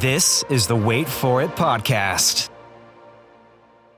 This is the Wait For It podcast.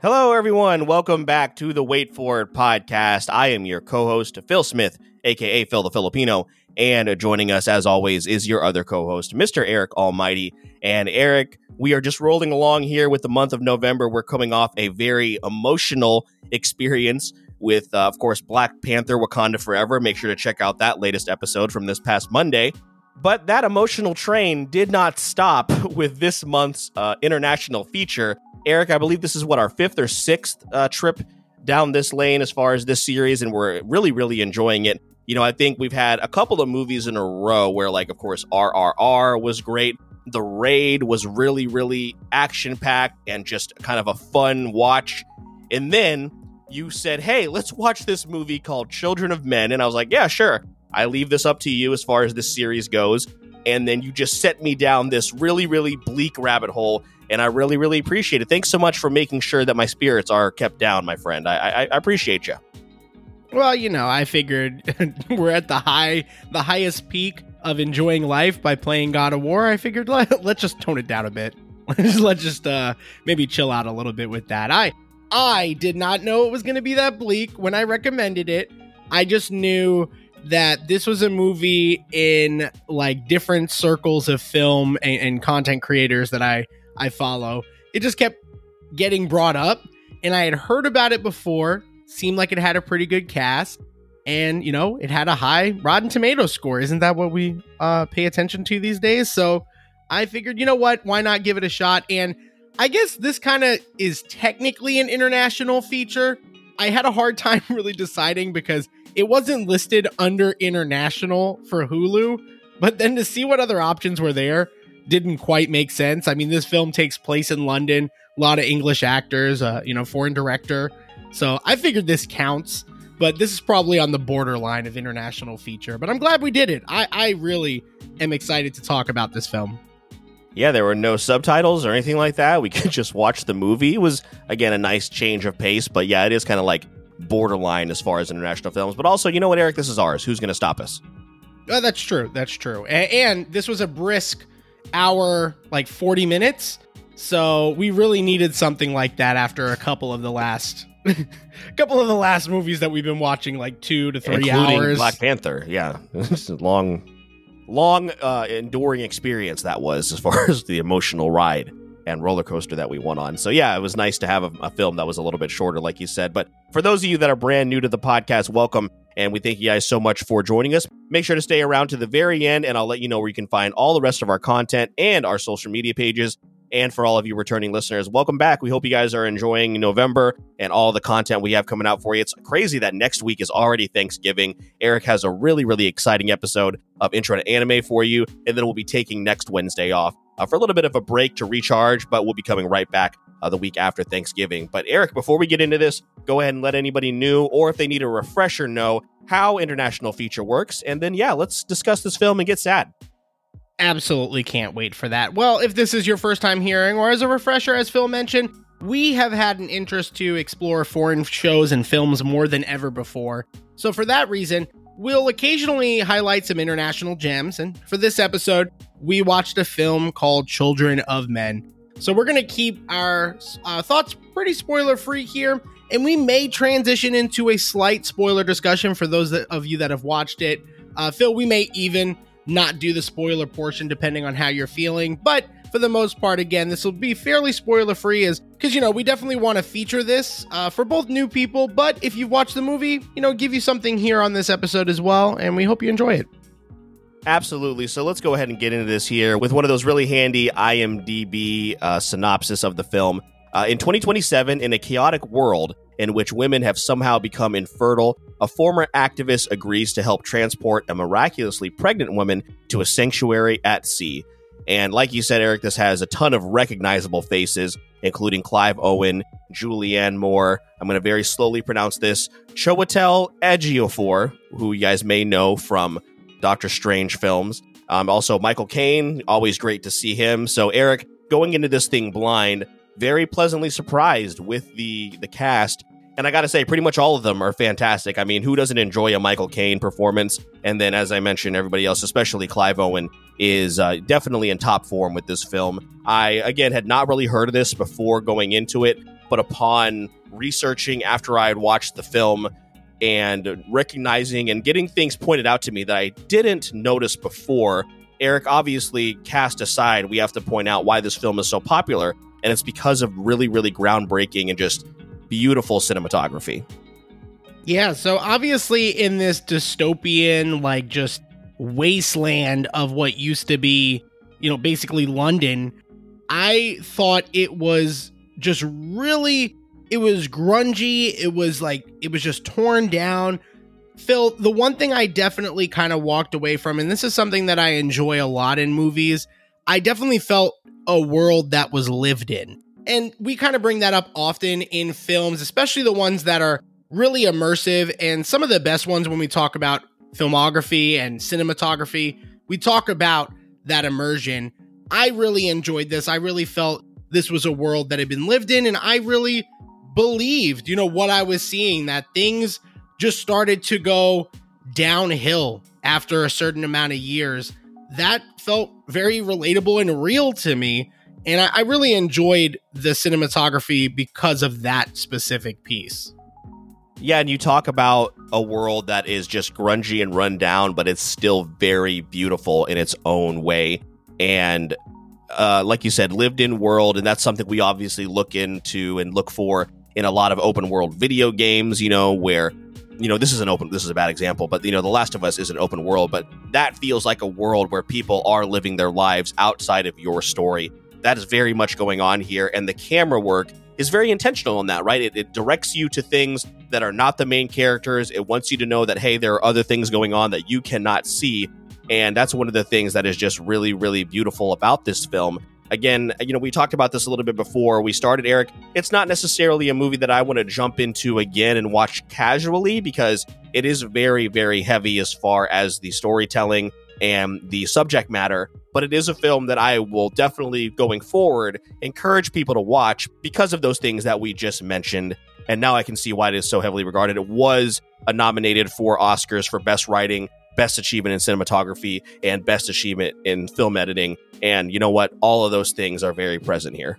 Hello, everyone. Welcome back to the Wait For It podcast. I am your co host, Phil Smith, aka Phil the Filipino. And joining us, as always, is your other co host, Mr. Eric Almighty. And Eric, we are just rolling along here with the month of November. We're coming off a very emotional experience with, uh, of course, Black Panther Wakanda Forever. Make sure to check out that latest episode from this past Monday. But that emotional train did not stop with this month's uh, international feature. Eric, I believe this is what our fifth or sixth uh, trip down this lane as far as this series, and we're really, really enjoying it. You know, I think we've had a couple of movies in a row where, like, of course, RRR was great. The Raid was really, really action packed and just kind of a fun watch. And then you said, Hey, let's watch this movie called Children of Men. And I was like, Yeah, sure. I leave this up to you as far as this series goes. And then you just set me down this really, really bleak rabbit hole. And I really, really appreciate it. Thanks so much for making sure that my spirits are kept down, my friend. I, I, I appreciate you. Well, you know, I figured we're at the high, the highest peak of enjoying life by playing God of War. I figured let, let's just tone it down a bit. let's just uh, maybe chill out a little bit with that. I I did not know it was going to be that bleak when I recommended it. I just knew that this was a movie in like different circles of film and, and, content creators that I I follow. It just kept getting brought up, and I had heard about it before. Seemed like it had a pretty good cast, and you know it had a high Rotten Tomato score. Isn't that what we uh, pay attention to these days? So I figured, you know what? Why not give it a shot? And I guess this kind of is technically an international feature. I had a hard time really deciding because it wasn't listed under international for Hulu, but then to see what other options were there didn't quite make sense. I mean, this film takes place in London, a lot of English actors, uh, you know, foreign director. So I figured this counts, but this is probably on the borderline of international feature. But I'm glad we did it. I, I really am excited to talk about this film. Yeah, there were no subtitles or anything like that. We could just watch the movie. It was, again, a nice change of pace, but yeah, it is kind of like borderline as far as international films. But also, you know what, Eric? This is ours. Who's going to stop us? Oh, that's true. That's true. And, and this was a brisk hour, like 40 minutes. So we really needed something like that after a couple of the last couple of the last movies that we've been watching like two to three Including hours. Black Panther, yeah, it's a long, long, uh, enduring experience that was as far as the emotional ride and roller coaster that we went on. So yeah, it was nice to have a, a, film that was a little bit shorter, like you said. But for those of you that are brand new to the podcast, welcome. And we thank you guys so much for joining us. Make sure to stay around to the very end, and I'll let you know where you can find all the rest of our content and our social media pages. And for all of you returning listeners, welcome back. We hope you guys are enjoying November and all the content we have coming out for you. It's crazy that next week is already Thanksgiving. Eric has a really, really exciting episode of Intro to Anime for you, and then we'll be taking next Wednesday off uh, for a little bit of a break to recharge, but we'll be coming right back uh, the week after Thanksgiving. But Eric, before we get into this, go ahead and let anybody new or if they need a refresher know how international feature works. And then, yeah, let's discuss this film and get sad. Absolutely can't wait for that. Well, if this is your first time hearing, or as a refresher, as Phil mentioned, we have had an interest to explore foreign shows and films more than ever before. So, for that reason, we'll occasionally highlight some international gems. And for this episode, we watched a film called Children of Men. So we're going to keep our uh, thoughts pretty spoiler free here. And we may transition into a slight spoiler discussion for those that, of you that have watched it. Uh, Phil, we may even not do the spoiler portion depending on how you're feeling. But for the most part, again, this will be fairly spoiler free, as because you know we definitely want to feature this uh, for both new people, but if you've watched the movie, you know, give you something here on this episode as well, and we hope you enjoy it. Absolutely. So let's go ahead and get into this here with one of those really handy IMDb uh, synopsis of the film. Uh, in 2027, in a chaotic world in which women have somehow become infertile, a former activist agrees to help transport a miraculously pregnant woman to a sanctuary at sea. And like you said, Eric, this has a ton of recognizable faces, including Clive Owen, Julianne Moore. I'm going to very slowly pronounce this. Chiwetel Ejiofor, who you guys may know from Doctor Strange films. Um, also, Michael Caine, always great to see him. So, Eric, going into this thing blind, very pleasantly surprised with the the cast. And I got to say, pretty much all of them are fantastic. I mean, who doesn't enjoy a Michael Caine performance? And then, as I mentioned, everybody else, especially Clive Owen, is uh, definitely in top form with this film. I, again, had not really heard of this before going into it, but upon researching after I had watched the film and recognizing and getting things pointed out to me that I didn't notice before, Eric, obviously, cast aside, we have to point out why this film is so popular. And it's because of really, really groundbreaking and just beautiful cinematography. Yeah, so obviously in this dystopian, like just wasteland of what used to be, you know, basically London, I thought it was just really it was grungy, it was like it was just torn down. Phil, the one thing I definitely kind of walked away from and this is something that I enjoy a lot in movies, I definitely felt a world that was lived in. And we kind of bring that up often in films, especially the ones that are really immersive and some of the best ones when we talk about filmography and cinematography. We talk about that immersion. I really enjoyed this. I really felt this was a world that had been lived in, and I really believed, you know, what I was seeing that things just started to go downhill after a certain amount of years. That felt very relatable and real to me. And I, I really enjoyed the cinematography because of that specific piece. Yeah, and you talk about a world that is just grungy and run down, but it's still very beautiful in its own way. And uh, like you said, lived in world, and that's something we obviously look into and look for in a lot of open world video games, you know, where you know, this is an open this is a bad example, but you know, The Last of Us is an open world, but that feels like a world where people are living their lives outside of your story. That is very much going on here, and the camera work is very intentional in that, right? It, it, directs you to things that are not the main characters. It wants you to know that, hey, there are other things going on that you cannot see. And that's one of the things that is just really, really beautiful about this film. Again, you know, we talked about this a little bit before we started, Eric. It's not necessarily a movie that I want to jump into again and watch casually because it is very, very heavy as far as the storytelling and the subject matter, but it is a film that I will definitely, going forward, encourage people to watch because of those things that we just mentioned. And now I can see why it is so heavily regarded. It was nominated for Oscars for Best Writing, Best Achievement in Cinematography, and Best Achievement in Film Editing. And you know what? All of those things are very present here.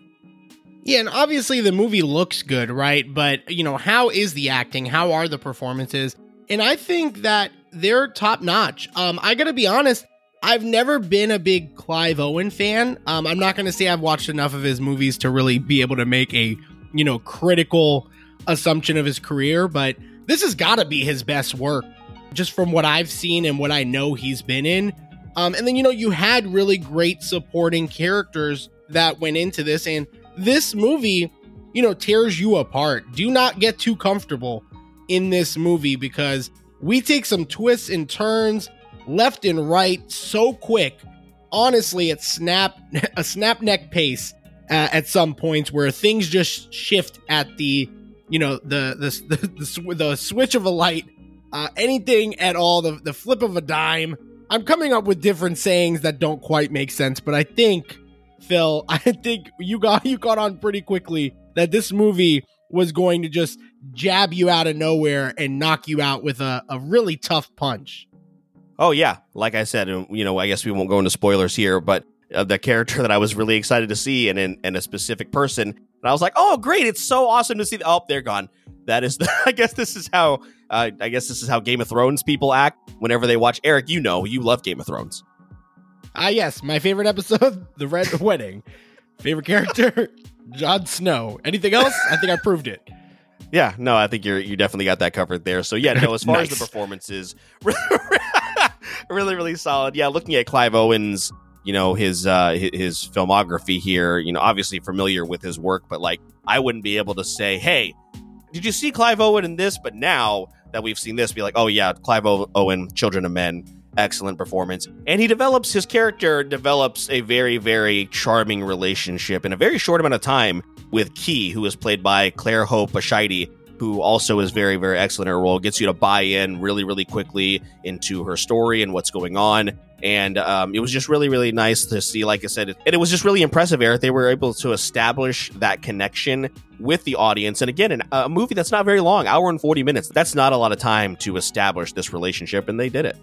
Yeah, and obviously the movie looks good, right? But, you know, how is the acting? How are the performances? And I think that they're top notch. Um, I gotta be honest, I've never been a big Clive Owen fan. Um, I'm not gonna say I've watched enough of his movies to really be able to make a you know critical assumption of his career, but this has got to be his best work, just from what I've seen and what I know he's been in. Um, and then you know you had really great supporting characters that went into this, and this movie, you know, tears you apart. Do not get too comfortable in this movie because we take some twists and turns left and right so quick. Honestly, it's snap a snap neck pace uh, at some points where things just shift at the you know the the the, the, the switch of a light, uh, anything at all, the the flip of a dime. I'm coming up with different sayings that don't quite make sense, but I think Phil, I think you got you caught on pretty quickly that this movie was going to just jab you out of nowhere and knock you out with a, a really tough punch. Oh yeah, like I said, you know, I guess we won't go into spoilers here, but uh, the character that I was really excited to see and in and a specific person, and I was like, oh great, it's so awesome to see. The- oh, they're gone. That is, the, I guess this is how, uh, I guess this is how Game of Thrones people act whenever they watch. Eric, you know, you love Game of Thrones. Ah, yes, my favorite episode, the Red Wedding. Favorite character, Jon Snow. Anything else? I think I proved it. Yeah, no, I think you're you definitely got that covered there. So yeah, no, as far nice. as the performances, really, really solid. Yeah, looking at Clive Owens, you know his uh his filmography here. You know, obviously familiar with his work, but like I wouldn't be able to say, hey, did you see Clive Owen in this? But now that we've seen this, be like, oh yeah, Clive o- Owen, Children of Men. excellent performance. And he develops his character develops a very very charming relationship in a very short amount of time with Kee, who is played by Clare-Hope Ashitey, who also is very, very excellent in her role, gets you to buy in really, really quickly into her story and what's going on. And um, it was just really, really nice to see, like I said, and it was just really impressive, Eric. They were able to establish that connection with the audience. And again, a movie that's not very long, hour and 40 minutes, that's not a lot of time to establish this relationship, and they did it.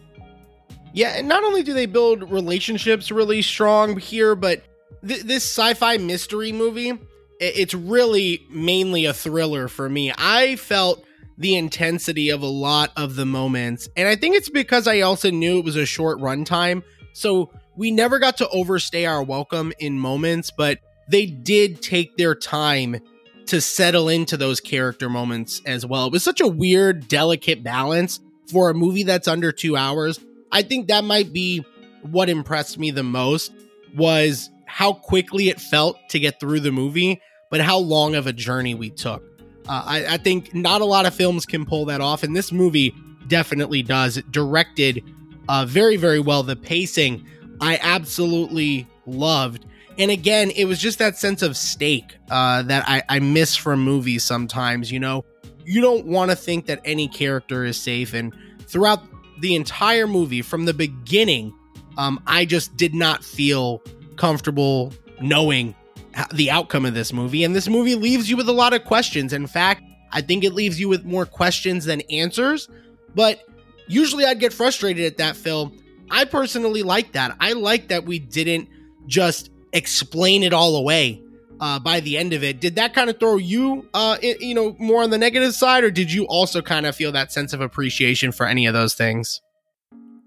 Yeah, and not only do they build relationships really strong here, but th- this sci fi mystery movie it's really mainly a thriller for me. I felt the intensity of a lot of the moments, and I think it's because I also knew it was a short runtime. So we never got to overstay our welcome in moments, but they did take their time to settle into those character moments as well. It was such a weird, delicate balance for a movie that's under two hours. I think that might be what impressed me the most was how quickly it felt to get through the movie but how long of a journey we took. Uh, I, I, think not a lot of films can pull that off, and this movie definitely does. It directed uh, very, very well. The pacing I absolutely loved. And again, it was just that sense of stake uh, that I, I miss from movies sometimes. You know, you don't want to think that any character is safe. And throughout the entire movie, from the beginning, um, I just did not feel comfortable knowing the outcome of this movie. And this movie leaves you with a lot of questions. In fact, I think it leaves you with more questions than answers. But usually I'd get frustrated at that film. I personally like that. I like that we didn't just explain it all away uh, by the end of it. Did that kind of throw you, uh, you know, more on the negative side, or did you also kind of feel that sense of appreciation for any of those things?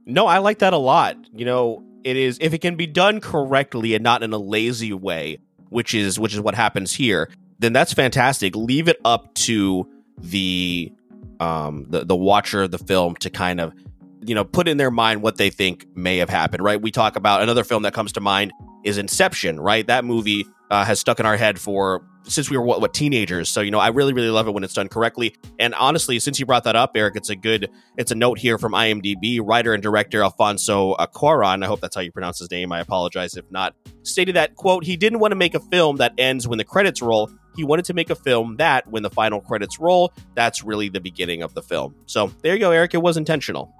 No, I like that a lot. You know, it is if it can be done correctly and not in a lazy way which is which is what happens here, then that's fantastic. Leave it up to the um the, the watcher of the film to kind of you know put in their mind what they think may have happened right we talk about another film that comes to mind is inception right that movie uh, has stuck in our head for since we were what, what, teenagers. So you know, I really really love it when it's done correctly. And honestly, since you brought that up, Eric, it's a good it's a note here from IMDb. Writer and director Alfonso Cuarón, I hope that's how you pronounce his name. I apologize if not. Stated that quote He didn't want to make a film that ends when the credits roll. He wanted to make a film that, when the final credits roll, that's really the beginning of the film. So there you go, Eric. It was intentional.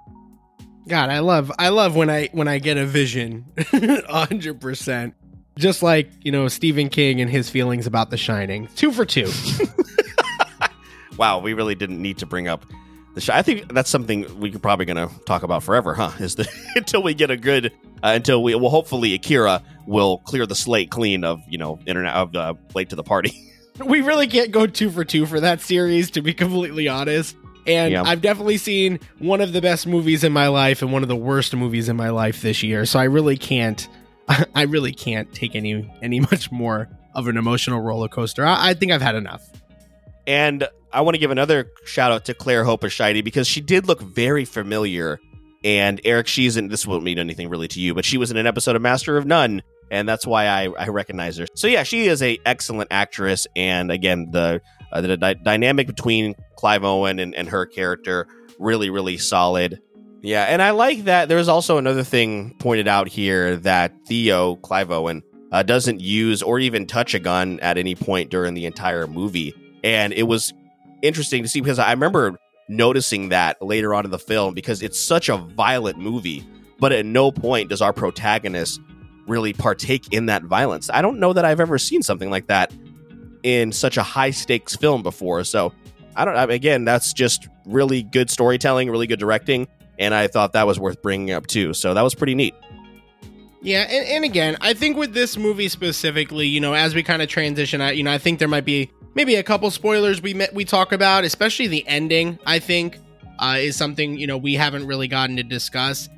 God, I love I love when I when I get a vision, hundred percent. Just like, you know, Stephen King and his feelings about The Shining. Two for two. wow, we really didn't need to bring up the sh- I think that's something we're probably going to talk about forever, huh? Is the until we get a good uh, until we well hopefully Akira will clear the slate clean of, you know, internet of uh, late to the party. we really can't go two for two for that series to be completely honest. And yeah. I've definitely seen one of the best movies in my life and one of the worst movies in my life this year. So I really can't I really can't take any any much more of an emotional roller coaster. I, I think I've had enough. And I want to give another shout out to Clare-Hope Ashitey because she did look very familiar. And Eric, she's in this won't mean anything really to you, but she was in an episode of Master of None, and that's why I, I recognize her. So yeah, she is a excellent actress, and again, the uh, the dynamic between Clive Owen and, and her character really really solid. Yeah, and I like that. There's also another thing pointed out here that Theo Clive Owen uh, doesn't use or even touch a gun at any point during the entire movie, and it was interesting to see because I remember noticing that later on in the film because it's such a violent movie, but at no point does our protagonist really partake in that violence. I don't know that I've ever seen something like that in such a high stakes film before. So I don't. Again, that's just really good storytelling, really good directing and I thought that was worth bringing up too. So that was pretty neat. Yeah, and, and again, I think with this movie specifically, you know, as we kind of transition, I you know, I think there might be maybe a couple spoilers we met, we talk about, especially the ending. I think uh, is something you know we haven't really gotten to discuss.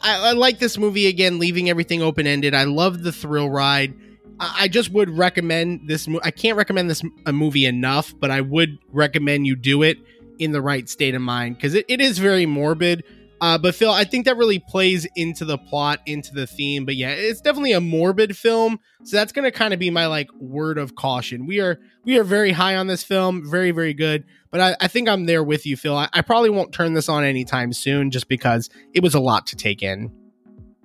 I, I like this movie again, leaving everything open ended. I love the thrill ride. I, I just would recommend this. Mo- I can't recommend this a movie enough, but I would recommend you do it in the right state of mind because it, it is very morbid Uh, but Phil, I think that really plays into the plot, into the theme. But yeah, it's definitely a morbid film, so that's going to kind of be my like word of caution. We are we are very high on this film, very very good. But I, I think I'm there with you, Phil. I, I probably won't turn this on anytime soon, just because it was a lot to take in.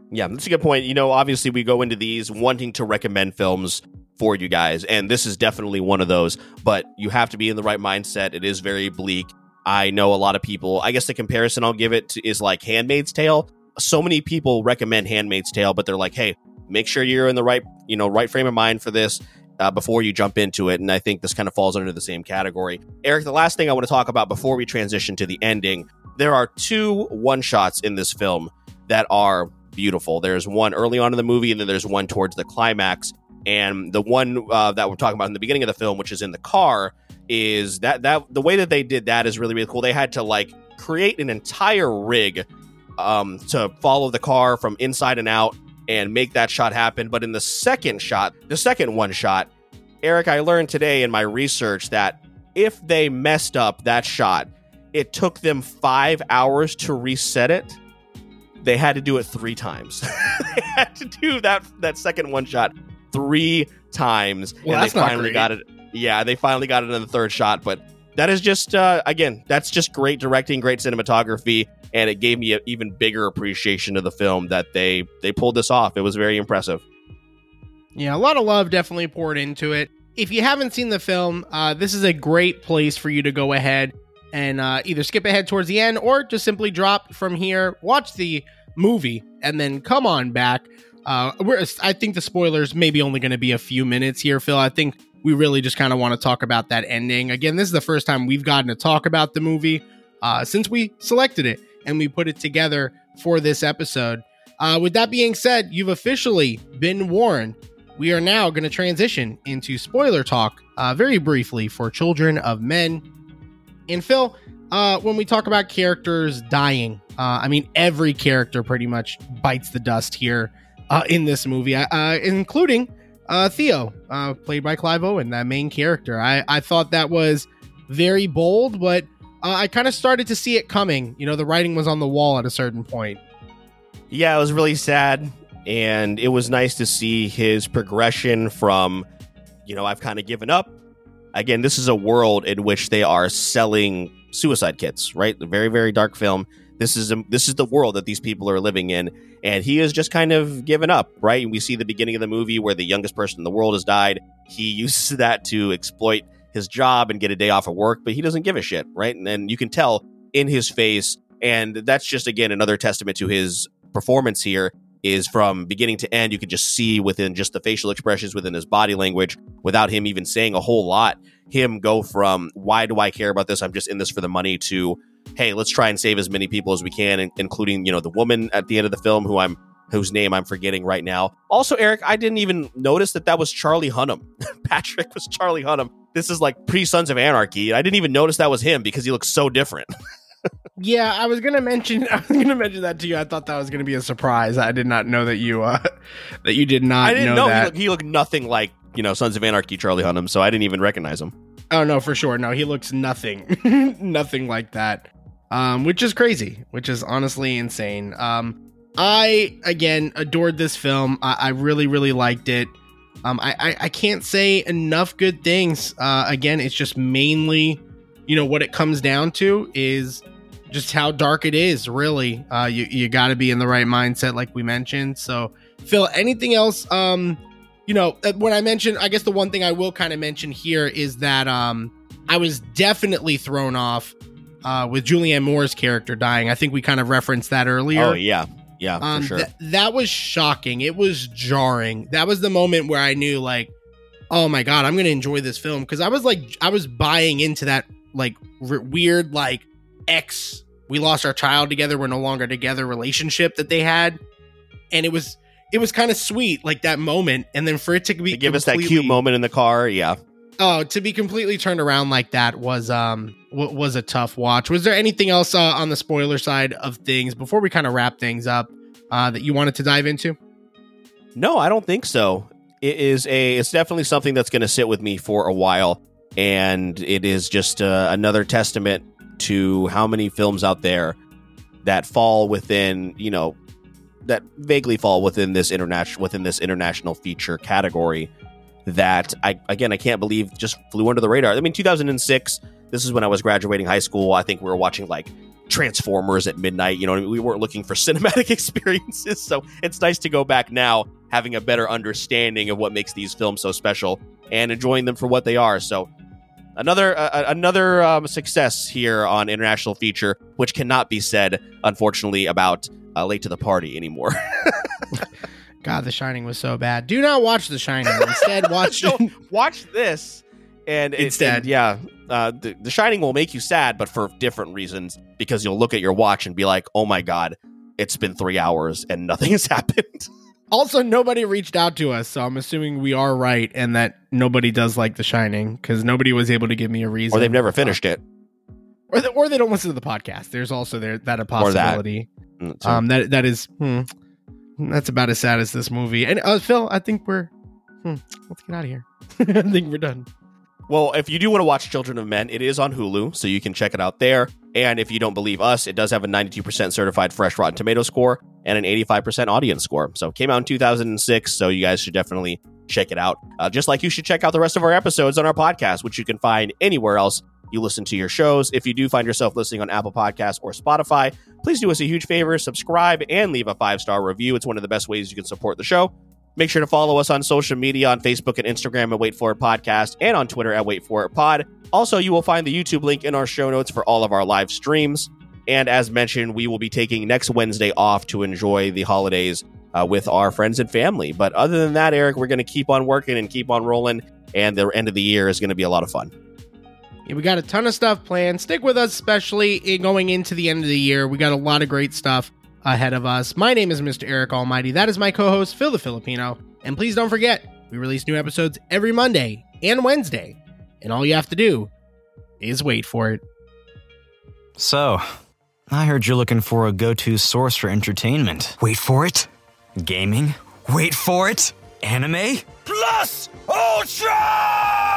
Yeah, that's a good point. You know, obviously we go into these wanting to recommend films for you guys, and this is definitely one of those. But you have to be in the right mindset. It is very bleak. I know a lot of people. I guess the comparison I'll give it to is like Handmaid's Tale. So many people recommend Handmaid's Tale, but they're like, "Hey, make sure you're in the right, you know, right frame of mind for this uh, before you jump into it." And I think this kind of falls under the same category. Eric, the last thing I want to talk about before we transition to the ending, there are two one shots in this film that are beautiful. There's one early on in the movie, and then there's one towards the climax. And the one uh, that we're talking about in the beginning of the film, which is in the car, is that that the way that they did that is really really cool. They had to like create an entire rig um, to follow the car from inside and out and make that shot happen. But in the second shot, the second one shot, Eric, I learned today in my research that if they messed up that shot, it took them five hours to reset it. They had to do it three times. they had to do that that second one shot three times, well, and they finally got it yeah, they finally got it in the third shot, but that is just uh, again, that's just great directing, great cinematography, and it gave me an even bigger appreciation of the film that they they pulled this off. It was very impressive. Yeah, a lot of love definitely poured into it. If you haven't seen the film, uh, this is a great place for you to go ahead and uh, either skip ahead towards the end or just simply drop from here, watch the movie, and then come on back. Uh, I think the spoilers maybe only going to be a few minutes here, Phil. I think we really just kind of want to talk about that ending. Again, this is the first time we've gotten to talk about the movie uh, since we selected it and we put it together for this episode. Uh, with that being said, you've officially been warned. We are now going to transition into spoiler talk uh, very briefly for Children of Men. And Phil, uh, when we talk about characters dying, uh, I mean, every character pretty much bites the dust here uh, in this movie, uh, including uh, Theo, uh, played by Clive Owen, that main character. I, I thought that was very bold, but uh, I kind of started to see it coming. You know, the writing was on the wall at a certain point. Yeah, it was really sad. And it was nice to see his progression from, you know, I've kind of given up. Again, this is a world in which they are selling suicide kits, right? A very, very dark film. This is a, this is the world that these people are living in, and he is just kind of given up, right? And we see the beginning of the movie where the youngest person in the world has died. He uses that to exploit his job and get a day off of work, but he doesn't give a shit, right? And, and you can tell in his face, and that's just again another testament to his performance here. Is from beginning to end, you can just see within just the facial expressions within his body language, without him even saying a whole lot, him go from why do I care about this? I'm just in this for the money to hey, let's try and save as many people as we can, including you know the woman at the end of the film who I'm whose name I'm forgetting right now. Also, Eric, I didn't even notice that that was Charlie Hunnam. Patrick was Charlie Hunnam. This is like pre Sons of Anarchy. I didn't even notice that was him because he looks so different. yeah, I was gonna mention. I was gonna mention that to you. I thought that was gonna be a surprise. I did not know that you uh, that you did not. I didn't know, know he, looked, he looked nothing like you know Sons of Anarchy Charlie Hunnam, so I didn't even recognize him. Oh no, for sure. No, he looks nothing, nothing like that um, which is crazy, which is honestly insane. Um, I again adored this film. I, I really, really liked it. Um, I, I, I can't say enough good things. Uh, again, it's just mainly, you know, what it comes down to is just how dark it is. Really, uh, you you got to be in the right mindset, like we mentioned. So, Phil, anything else? Um, you know, uh, when I mentioned, I guess the one thing I will kind of mention here is that um, I was definitely thrown off uh, with Julianne Moore's character dying. I think we kind of referenced that earlier. Oh yeah, yeah, um, for sure. Th- that was shocking. It was jarring. That was the moment where I knew, like, oh my god, I'm gonna enjoy this film because I was like, I was buying into that like r- weird like ex. We lost our child together. We're no longer together relationship that they had, and it was it was kind of sweet, like that moment, and then for it to be to give us that cute moment in the car, yeah. Oh, to be completely turned around like that was um w- was a tough watch. Was there anything else uh, on the spoiler side of things before we kind of wrap things up uh, that you wanted to dive into? No, I don't think so. It is a it's definitely something that's going to sit with me for a while, and it is just uh, another testament to how many films out there that fall within you know that vaguely fall within this international within this international feature category that I again I can't believe just flew under the radar. I mean 2006 this is when I was graduating high school. I think we were watching like Transformers at midnight. You know, we weren't looking for cinematic experiences. So it's nice to go back now, having a better understanding of what makes these films so special and enjoying them for what they are. So another uh, another um, success here on international feature, which cannot be said, unfortunately, about uh, Late to the Party anymore. God, The Shining was so bad. Do not watch The Shining. Instead, watch watch this. And instead, and yeah, uh, the, the Shining will make you sad, but for different reasons. Because you'll look at your watch and be like, "Oh my god, it's been three hours and nothing has happened." Also, nobody reached out to us, so I'm assuming we are right and that nobody does like The Shining because nobody was able to give me a reason. Or they've never finished it. Or, the, or they don't listen to the podcast. There's also there that a possibility. Mm, Um, that that is hmm, that's about as sad as this movie. And uh, Phil, I think we're hmm, let's get out of here. I think we're done. Well, if you do want to watch Children of Men, it is on Hulu, so you can check it out there. And if you don't believe us, it does have a 92% certified fresh Rotten Tomato score and an 85% audience score. So it came out in 2006, so you guys should definitely check it out. Uh, just like you should check out the rest of our episodes on our podcast, which you can find anywhere else you listen to your shows. If you do find yourself listening on Apple Podcasts or Spotify, please do us a huge favor, subscribe and leave a five-star review. It's one of the best ways you can support the show. Make sure to follow us on social media on Facebook and Instagram at Wait For It Podcast and on Twitter at Wait For It Pod. Also, you will find the YouTube link in our show notes for all of our live streams. And as mentioned, we will be taking next Wednesday off to enjoy the holidays uh, with our friends and family. But other than that, Eric, we're going to keep on working and keep on rolling. And the end of the year is going to be a lot of fun. Yeah, we got a ton of stuff planned. Stick with us, especially in going into the end of the year. We got a lot of great stuff ahead of us. My name is Mr. Eric Almighty. That is my co host, Phil the Filipino. And please don't forget, we release new episodes every Monday and Wednesday. And all you have to do is wait for it. So, I heard you're looking for a go to source for entertainment. Wait for it. Gaming? Wait for it. Anime? Plus Ultra!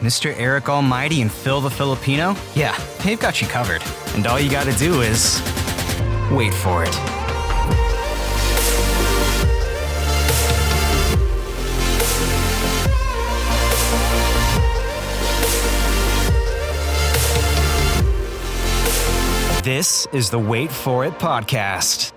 Mr. Eric Almighty and Phil the Filipino? Yeah, they've got you covered. And all you gotta do is. wait for it. This is the Wait For It podcast.